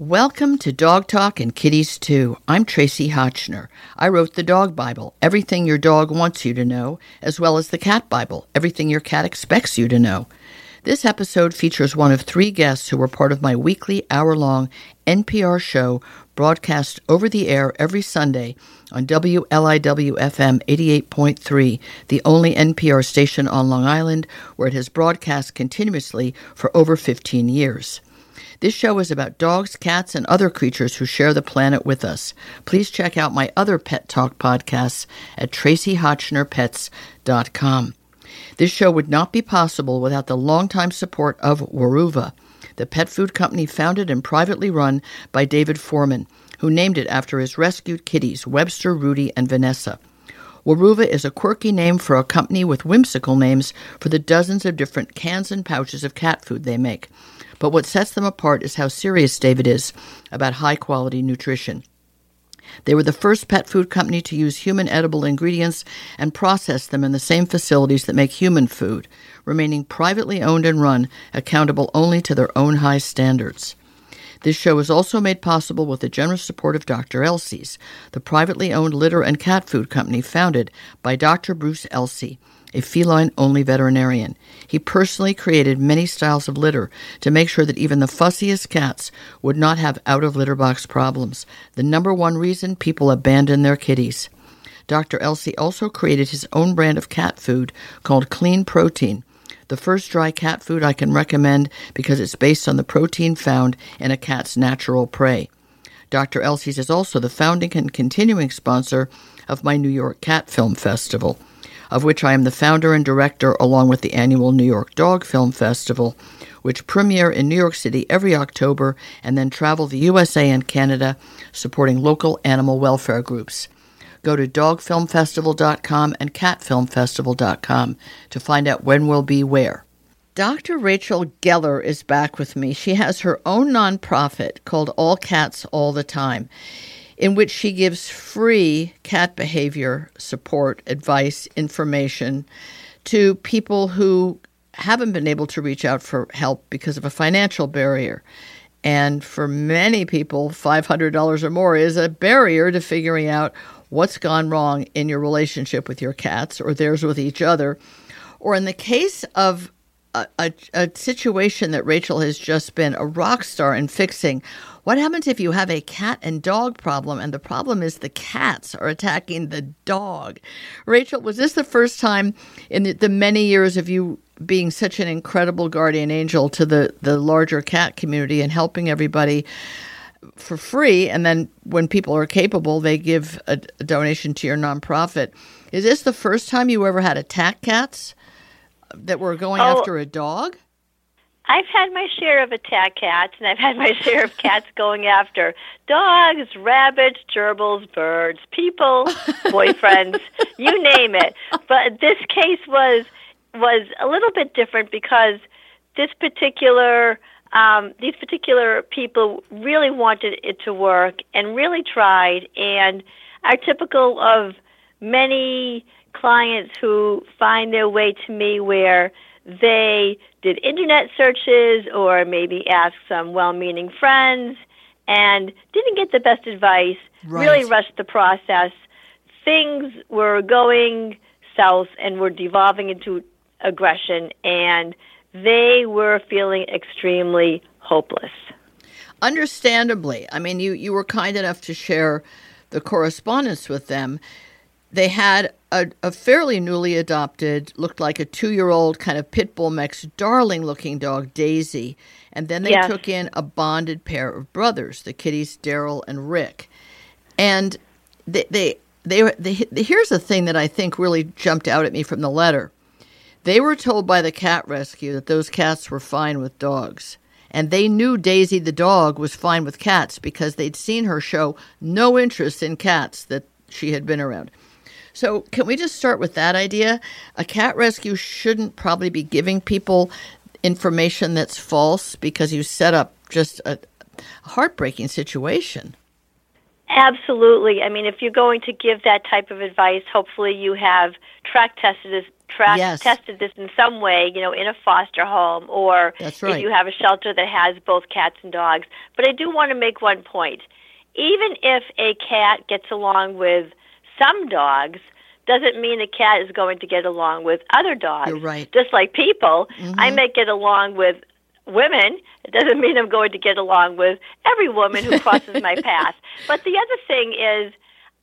Welcome to Dog Talk and Kitties Too. I'm Tracie Hotchner. I wrote the Dog Bible, Everything Your Dog Wants You to Know, as well as the Cat Bible, Everything Your Cat Expects You to Know. This episode features one of three guests who were part of my weekly hour long NPR show broadcast over the air every Sunday on WLIW FM 88.3, the only NPR station on Long Island where it has broadcast continuously for over 15 years. This show is about dogs, cats, and other creatures who share the planet with us. Please check out my other Pet Talk podcasts at traciehotchnerpets.com. This show would not be possible without the longtime support of Weruva, the pet food company founded and privately run by David Forman, who named it after his rescued kitties, Webster, Rudy, and Vanessa. Weruva is a quirky name for a company with whimsical names for the dozens of different cans and pouches of cat food they make. But what sets them apart is how serious David is about high quality nutrition. They were the first pet food company to use human edible ingredients and process them in the same facilities that make human food, remaining privately owned and run, accountable only to their own high standards. This show is also made possible with the generous support of Dr. Elsey's, the privately owned litter and cat food company founded by Dr. Bruce Elsey, a feline only veterinarian. He personally created many styles of litter to make sure that even the fussiest cats would not have out of litter box problems, the number one reason people abandon their kitties. Dr. Elsey also created his own brand of cat food called Clean Protein, the first dry cat food I can recommend because it's based on the protein found in a cat's natural prey. Dr. Elsey's is also the founding and continuing sponsor of my New York Cat Film Festival of which I am the founder and director, along with the annual New York Dog Film Festival, which premiere in New York City every October and then travel the USA and Canada supporting local animal welfare groups. Go to dogfilmfestival.com and catfilmfestival.com to find out when we'll be where. Dr. Rachel Geller is back with me. She has her own nonprofit called All Cats All the Time in which she gives free cat behavior support, advice, information to people who haven't been able to reach out for help because of a financial barrier. And for many people, $500 or more is a barrier to figuring out what's gone wrong in your relationship with your cats or theirs with each other. Or in the case of a, a, situation that Rachel has just been a rock star in fixing, what happens if you have a cat and dog problem and the problem is the cats are attacking the dog? Rachel, was this the first time in the, the many years of you being such an incredible guardian angel to the, the larger cat community and helping everybody for free? And then when people are capable, they give a, a donation to your nonprofit. Is this the first time you ever had attack cats that were going oh. after a dog? I've had my share of attack cats, and I've had my share of cats going after dogs, rabbits, gerbils, birds, people, boyfriends, you name it. But this case was was a little bit different because this particular um, these particular people really wanted it to work and really tried, and are typical of many clients who find their way to me where they did internet searches or maybe asked some well meaning friends and didn't get the best advice, right. really rushed the process. Things were going south and were devolving into aggression, and they were feeling extremely hopeless. Understandably. I mean, you, you were kind enough to share the correspondence with them they had a, a, fairly newly adopted, looked like a two year old kind of pit bull mix, darling looking dog, Daisy. And then they yes. took in a bonded pair of brothers, the kitties, Daryl and Rick. And they, they, they, they, they, here's the thing that I think really jumped out at me from the letter. They were told by the cat rescue that those cats were fine with dogs. And they knew Daisy the dog was fine with cats because they'd seen her show no interest in cats that she had been around. So, can we just start with that idea? A cat rescue shouldn't probably be giving people information that's false because you set up just a, heartbreaking situation. Absolutely. I mean, if you're going to give that type of advice, hopefully you have track tested tra- Yes. tested this in some way, you know, in a foster home or right. if you have a shelter that has both cats and dogs. But I do want to make one point. Even if a cat gets along with some dogs, doesn't mean a cat is going to get along with other dogs. You're right. Just like people, I Mhm. may get along with women. It doesn't mean I'm going to get along with every woman who crosses my path. But the other thing is,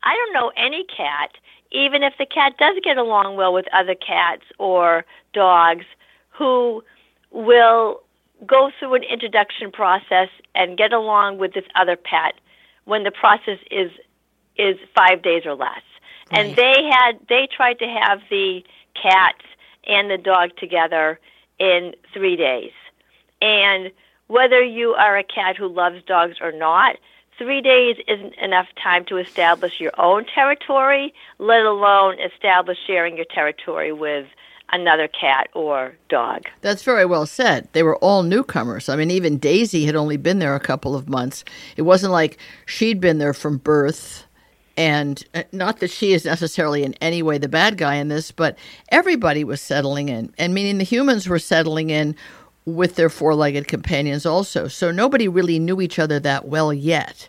I don't know any cat, even if the cat does get along well with other cats or dogs, who will go through an introduction process and get along with this other pet when the process is is five days or less. And they had they tried to have the cat and the dog together in three days. And whether you are a cat who loves dogs or not, three days isn't enough time to establish your own territory, let alone establish sharing your territory with another cat or dog. That's very well said. They were all newcomers. I mean, even Daisy had only been there a couple of months. It wasn't like she'd been there from birth. And uh, not that she is necessarily in any way the bad guy in this, but everybody was settling in. And meaning the humans were settling in with their four legged companions also. So nobody really knew each other that well yet.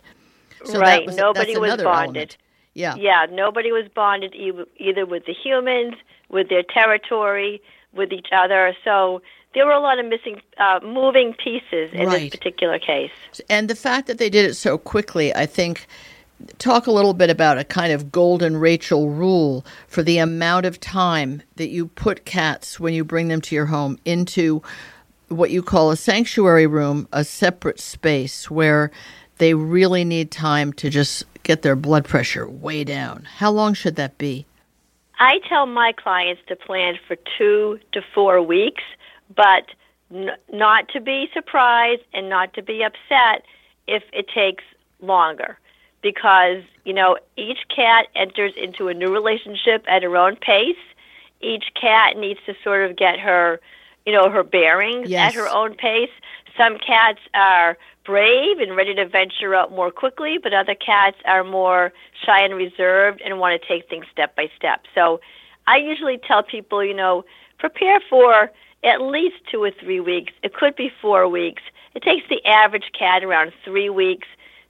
So that right. was, Nobody was bonded. element. Yeah. Yeah, nobody was bonded e- either with the humans, with their territory, with each other. So there were a lot of missing, uh, moving pieces in Right. this particular case. And the fact that they did it so quickly, I think, talk a little bit about a kind of golden Rachel rule for the amount of time that you put cats when you bring them to your home into what you call a sanctuary room, a separate space where they really need time to just get their blood pressure way down. How long should that be? I tell my clients to plan for two to four weeks, but n- not to be surprised and not to be upset if it takes longer. Because, you know, each cat enters into a new relationship at her own pace. Each cat needs to sort of get her, you know, her bearings Yes. at her own pace. Some cats are brave and ready to venture out more quickly, but other cats are more shy and reserved and want to take things step by step. So I usually tell people, you know, prepare for at least two or three weeks. It could be four weeks. It takes the average cat around three weeks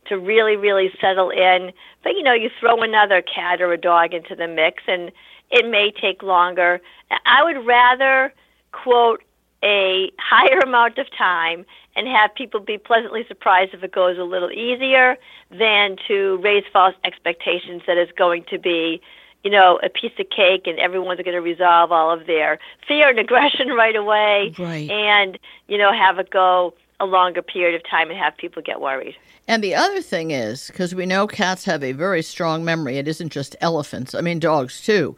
to really, really settle in. But, you know, you throw another cat or a dog into the mix and it may take longer. I would rather quote a higher amount of time and have people be pleasantly surprised if it goes a little easier than to raise false expectations that it's going to be, you know, a piece of cake and everyone's going to resolve all of their fear and aggression right away Right. and, you know, have it go a longer period of time and have people get worried. And the other thing is, because we know cats have a very strong memory, it isn't just elephants, I mean, dogs too.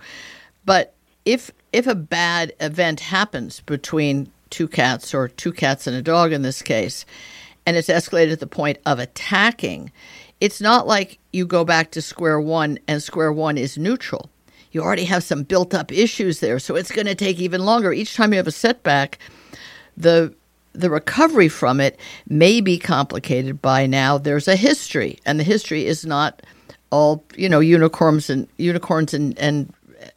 But if if a bad event happens between two cats or two cats and a dog in this case, and it's escalated to the point of attacking, it's not like you go back to square one and square one is neutral. You already have some built up issues there, so it's going to take even longer. Each time you have a setback, the the recovery from it may be complicated by now. There's a history and the history is not all you know unicorns and unicorns and, and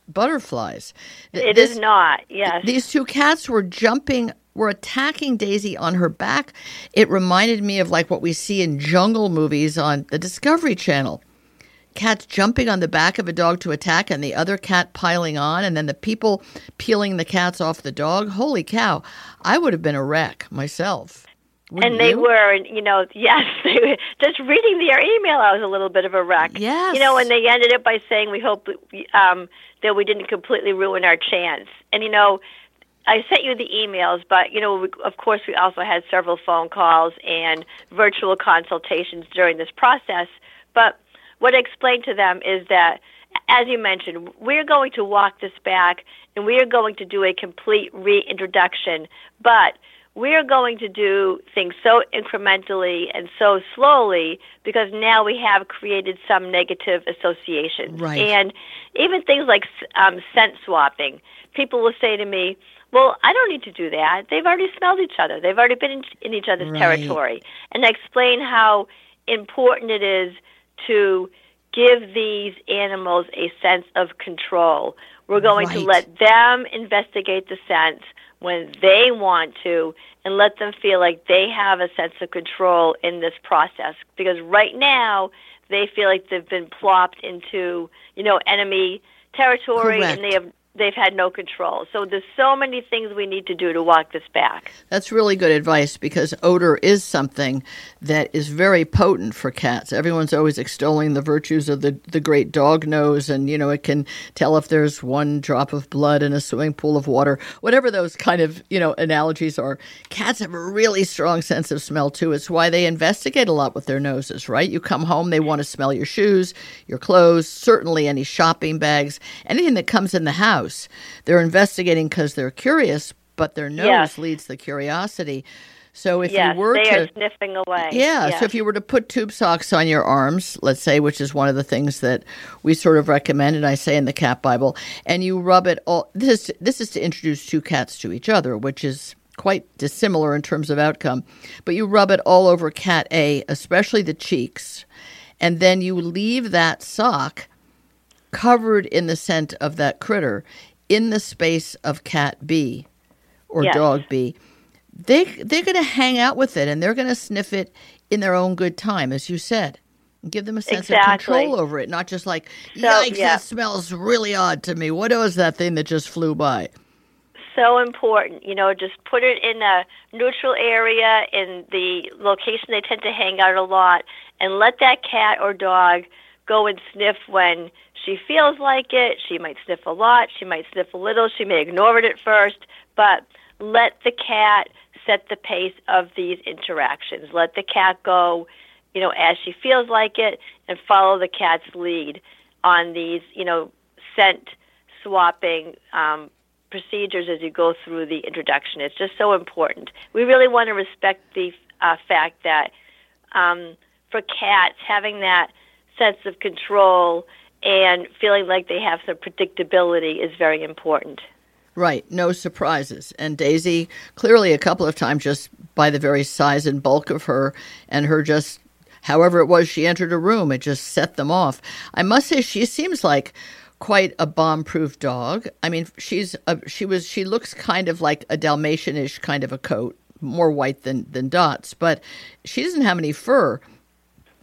butterflies. It This- is not, yes. these two cats were jumping were attacking daisy on her back. It reminded me of like what we see in jungle movies on the discovery channel cats jumping on the back of a dog to attack and the other cat piling on and then the people peeling the cats off the dog holy cow i would have been a wreck myself Wouldn't and they you? were, and you know, yes, they were, just reading their email, I was a little bit of a wreck. Yes. You know, and they ended it by saying, "We hope um, that we didn't completely ruin our chance." And you know, I sent you the emails, but you know, we, of course, we also had several phone calls and virtual consultations during this process. But what I explained to them is that, as you mentioned, we're going to walk this back, and we are going to do a complete reintroduction, but we are going to do things so incrementally and so slowly because now we have created some negative associations. Right. And even things like um, scent swapping. People will say to me, well, I don't need to do that. They've already smelled each other. They've already been in, in each other's Right. territory. And I explain how important it is to give these animals a sense of control. We're going right. to let them investigate the sense when they want to and let them feel like they have a sense of control in this process because right now they feel like they've been plopped into, you know, enemy territory Correct. and they have they've had no control. So there's so many things we need to do to walk this back. That's really good advice because odor is something that is very potent for cats. Everyone's always extolling the virtues of the, the great dog nose, and you know it can tell if there's one drop of blood in a swimming pool of water. Whatever those kind of you know analogies are, cats have a really strong sense of smell too. It's why they investigate a lot with their noses. Right? You come home, they want to smell your shoes, your clothes, certainly any shopping bags, anything that comes in the house. They're investigating because they're curious, but their nose Yes. leads the curiosity. So if yes, you were they to are sniffing away. yeah, Yes. so if you were to put tube socks on your arms, let's say, which is one of the things that we sort of recommend, and I say in the cat Bible, and you rub it all. This is this is to introduce two cats to each other, which is quite dissimilar in terms of outcome. But you rub it all over cat A, especially the cheeks, and then you leave that sock covered in the scent of that critter in the space of cat B or Yes. dog B. They they're going to hang out with it and they're going to sniff it in their own good time, as you said. Give them a sense Exactly. of control over it, not just like, So, yikes, yeah. that smells really odd to me. What was that thing that just flew by? so important. You know, just put it in a neutral area in the location they tend to hang out a lot, and let that cat or dog go and sniff when she feels like it. She might sniff a lot. She might sniff a little. She may ignore it at first, but let the cat set the pace of these interactions. Let the cat go, you know, as she feels like it, and follow the cat's lead on these, you know, scent swapping um, procedures as you go through the introduction. It's just so important. We really want to respect the uh, fact that um, for cats, having that sense of control and feeling like they have some predictability is very important. Right, no surprises. And Daisy, clearly a couple of times, just by the very size and bulk of her, and her just, however it was she entered a room, it just set them off. I must say, she seems like quite a bomb-proof dog. I mean, she's a, she was she looks kind of like a Dalmatianish kind of a coat, more white than than Dots, but she doesn't have any fur.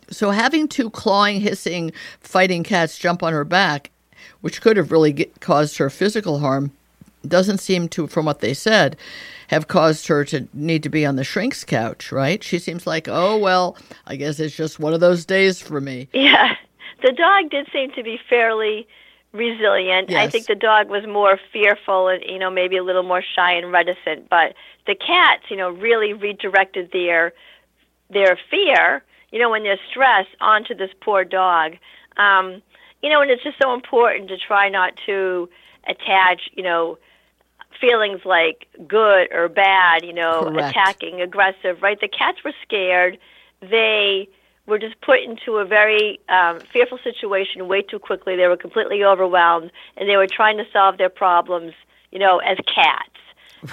So having two clawing, hissing, fighting cats jump on her back, which could have really get, caused her physical harm, doesn't seem to, from what they said, have caused her to need to be on the shrink's couch, right? She seems like, oh, well, I guess it's just one of those days for me. Yeah, the dog did seem to be fairly resilient. Yes. I think the dog was more fearful and you know maybe a little more shy and reticent, but the cats, you know, really redirected their their fear, you know, when there's stress onto this poor dog. Um, you know, and it's just so important to try not to attach, you know, feelings like good or bad, you know, Correct. attacking, aggressive, right? The cats were scared. They were just put into a very um, fearful situation way too quickly. They were completely overwhelmed, and they were trying to solve their problems, you know, as cats.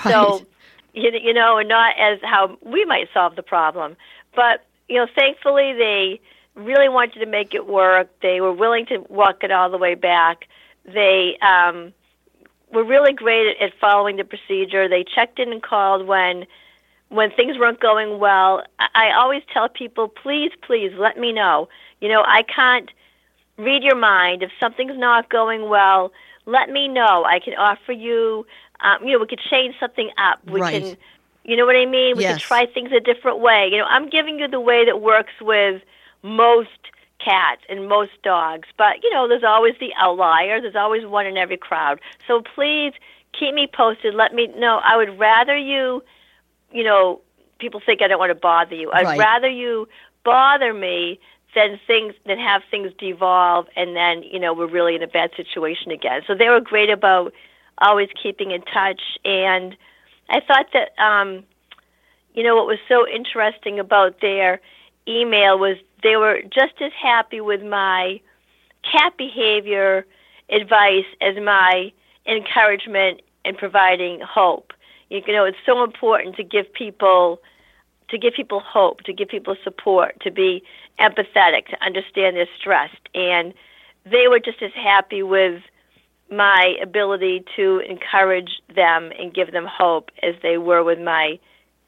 So, Right. you, you know, and not as how we might solve the problem. But, you know, thankfully they really wanted to make it work. They were willing to walk it all the way back. They um, were really great at, at following the procedure. They checked in and called when when things weren't going well. I, I always tell people, please, please let me know. You know, I can't read your mind. If something's not going well, let me know. I can offer you, um, you know, we could change something up. We Right. can, you know what I mean? We Yes. can try things a different way. You know, I'm giving you the way that works with most cats and most dogs. But, you know, there's always the outlier. There's always one in every crowd. So please keep me posted. Let me know. I would rather you, you know, people think I don't want to bother you. I'd Right. rather you bother me than things than have things devolve and then, you know, we're really in a bad situation again. So they were great about always keeping in touch and I thought that um you know what was so interesting about their email was they were just as happy with my cat behavior advice as my encouragement and providing hope. You know, it's so important to give people to give people hope, to give people support, to be empathetic, to understand they're stressed. And they were just as happy with my ability to encourage them and give them hope as they were with my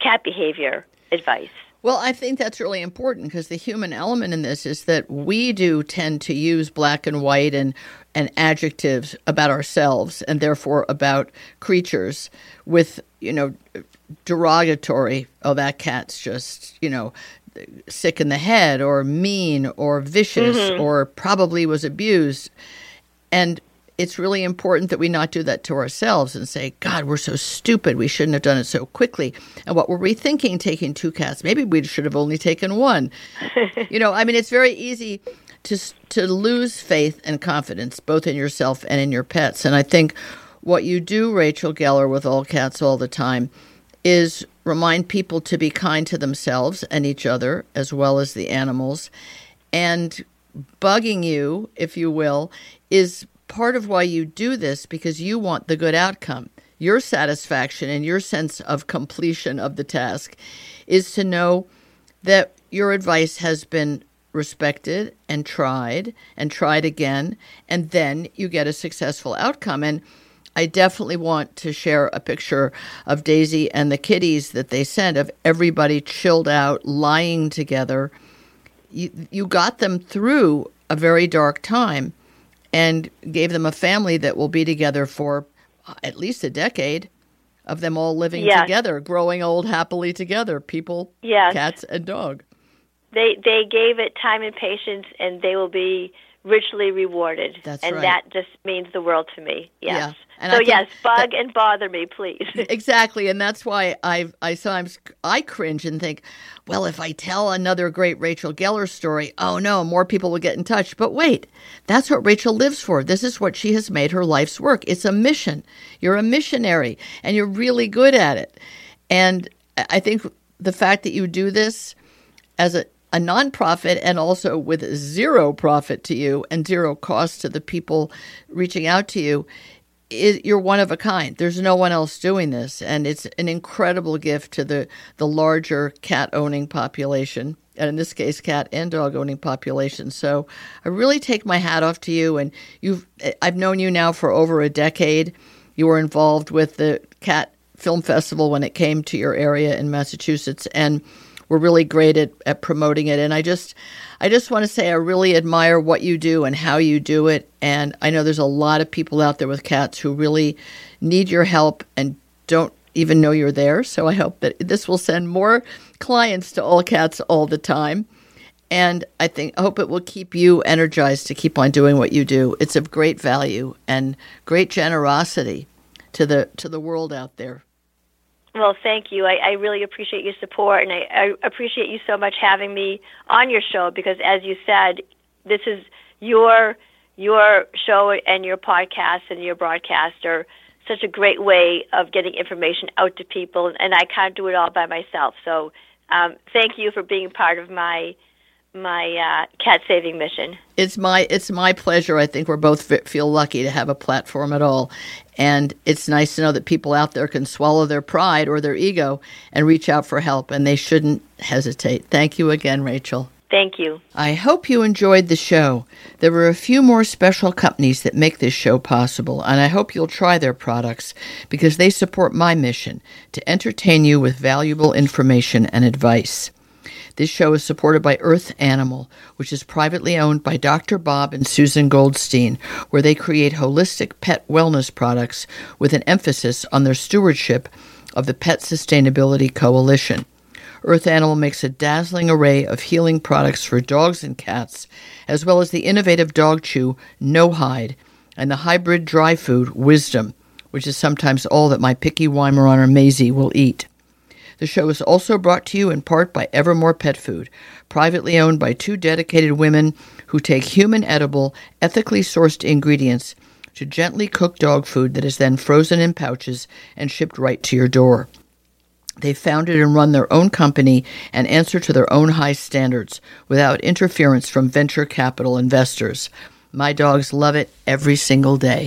cat behavior advice. Well, I think that's really important because the human element in this is that we do tend to use black and white and and adjectives about ourselves and therefore about creatures with, you know, derogatory, oh that cat's just, you know, sick in the head or mean or vicious mm-hmm. or probably was abused. And it's really important that we not do that to ourselves and say, God, we're so stupid. We shouldn't have done it so quickly. And what were we thinking taking two cats? Maybe we should have only taken one. you know, I mean, it's very easy to, to lose faith and confidence, both in yourself and in your pets. And I think what you do, Rachel Geller, with all cats all the time is remind people to be kind to themselves and each other, as well as the animals. And bugging you, if you will, is part of why you do this because you want the good outcome. Your satisfaction and your sense of completion of the task is to know that your advice has been respected and tried and tried again, and then you get a successful outcome. And I definitely want to share a picture of Daisy and the kitties that they sent of everybody chilled out, lying together. You, you got them through a very dark time and gave them a family that will be together for at least a decade of them all living yes. together, growing old happily together, people, yes. cats, and dog. They they gave it time and patience, and they will be richly rewarded. That's and right. that just means the world to me. Yes. Yeah. And so yes, bug that, and bother me, please. exactly, and that's why I I sometimes I cringe and think, well, if I tell another great Rachel Geller story, oh no, more people will get in touch. But wait, that's what Rachel lives for. This is what she has made her life's work. It's a mission. You're a missionary, and you're really good at it. And I think the fact that you do this as a a nonprofit and also with zero profit to you and zero cost to the people reaching out to you you're one of a kind. There's no one else doing this, and it's an incredible gift to the the larger cat owning population, and in this case, cat and dog owning population. So I really take my hat off to you, and you've I've known you now for over a decade. You were involved with the Cat Film Festival when it came to your area in Massachusetts, and we're really great at, at promoting it. And I just, I just want to say I really admire what you do and how you do it. And I know there's a lot of people out there with cats who really need your help and don't even know you're there. So I hope that this will send more clients to All Cats all the time. And I think I hope it will keep you energized to keep on doing what you do. It's of great value and great generosity to the to the world out there. Well, thank you. I, I really appreciate your support, and I, I appreciate you so much having me on your show because, as you said, this is your your show and your podcast and your broadcast are such a great way of getting information out to people, and I can't do it all by myself. So, um, thank you for being part of my my uh, cat saving mission. It's my it's my pleasure. I think we're both feel lucky to have a platform at all, and it's nice to know that people out there can swallow their pride or their ego and reach out for help, and they shouldn't hesitate. Thank you again, Rachel. Thank you. I hope you enjoyed the show. There were a few more special companies that make this show possible, and I hope you'll try their products because they support my mission to entertain you with valuable information and advice. This show is supported by Earth Animal, which is privately owned by Dr. Bob and Susan Goldstein, where they create holistic pet wellness products with an emphasis on their stewardship of the Pet Sustainability Coalition. Earth Animal makes a dazzling array of healing products for dogs and cats, as well as the innovative dog chew No Hide and the hybrid dry food Wisdom, which is sometimes all that my picky Weimaraner Maisie will eat. The show is also brought to you in part by Evermore Pet Food, privately owned by two dedicated women who take human edible, ethically sourced ingredients to gently cook dog food that is then frozen in pouches and shipped right to your door. They founded and run their own company and answer to their own high standards without interference from venture capital investors. My dogs love it every single day.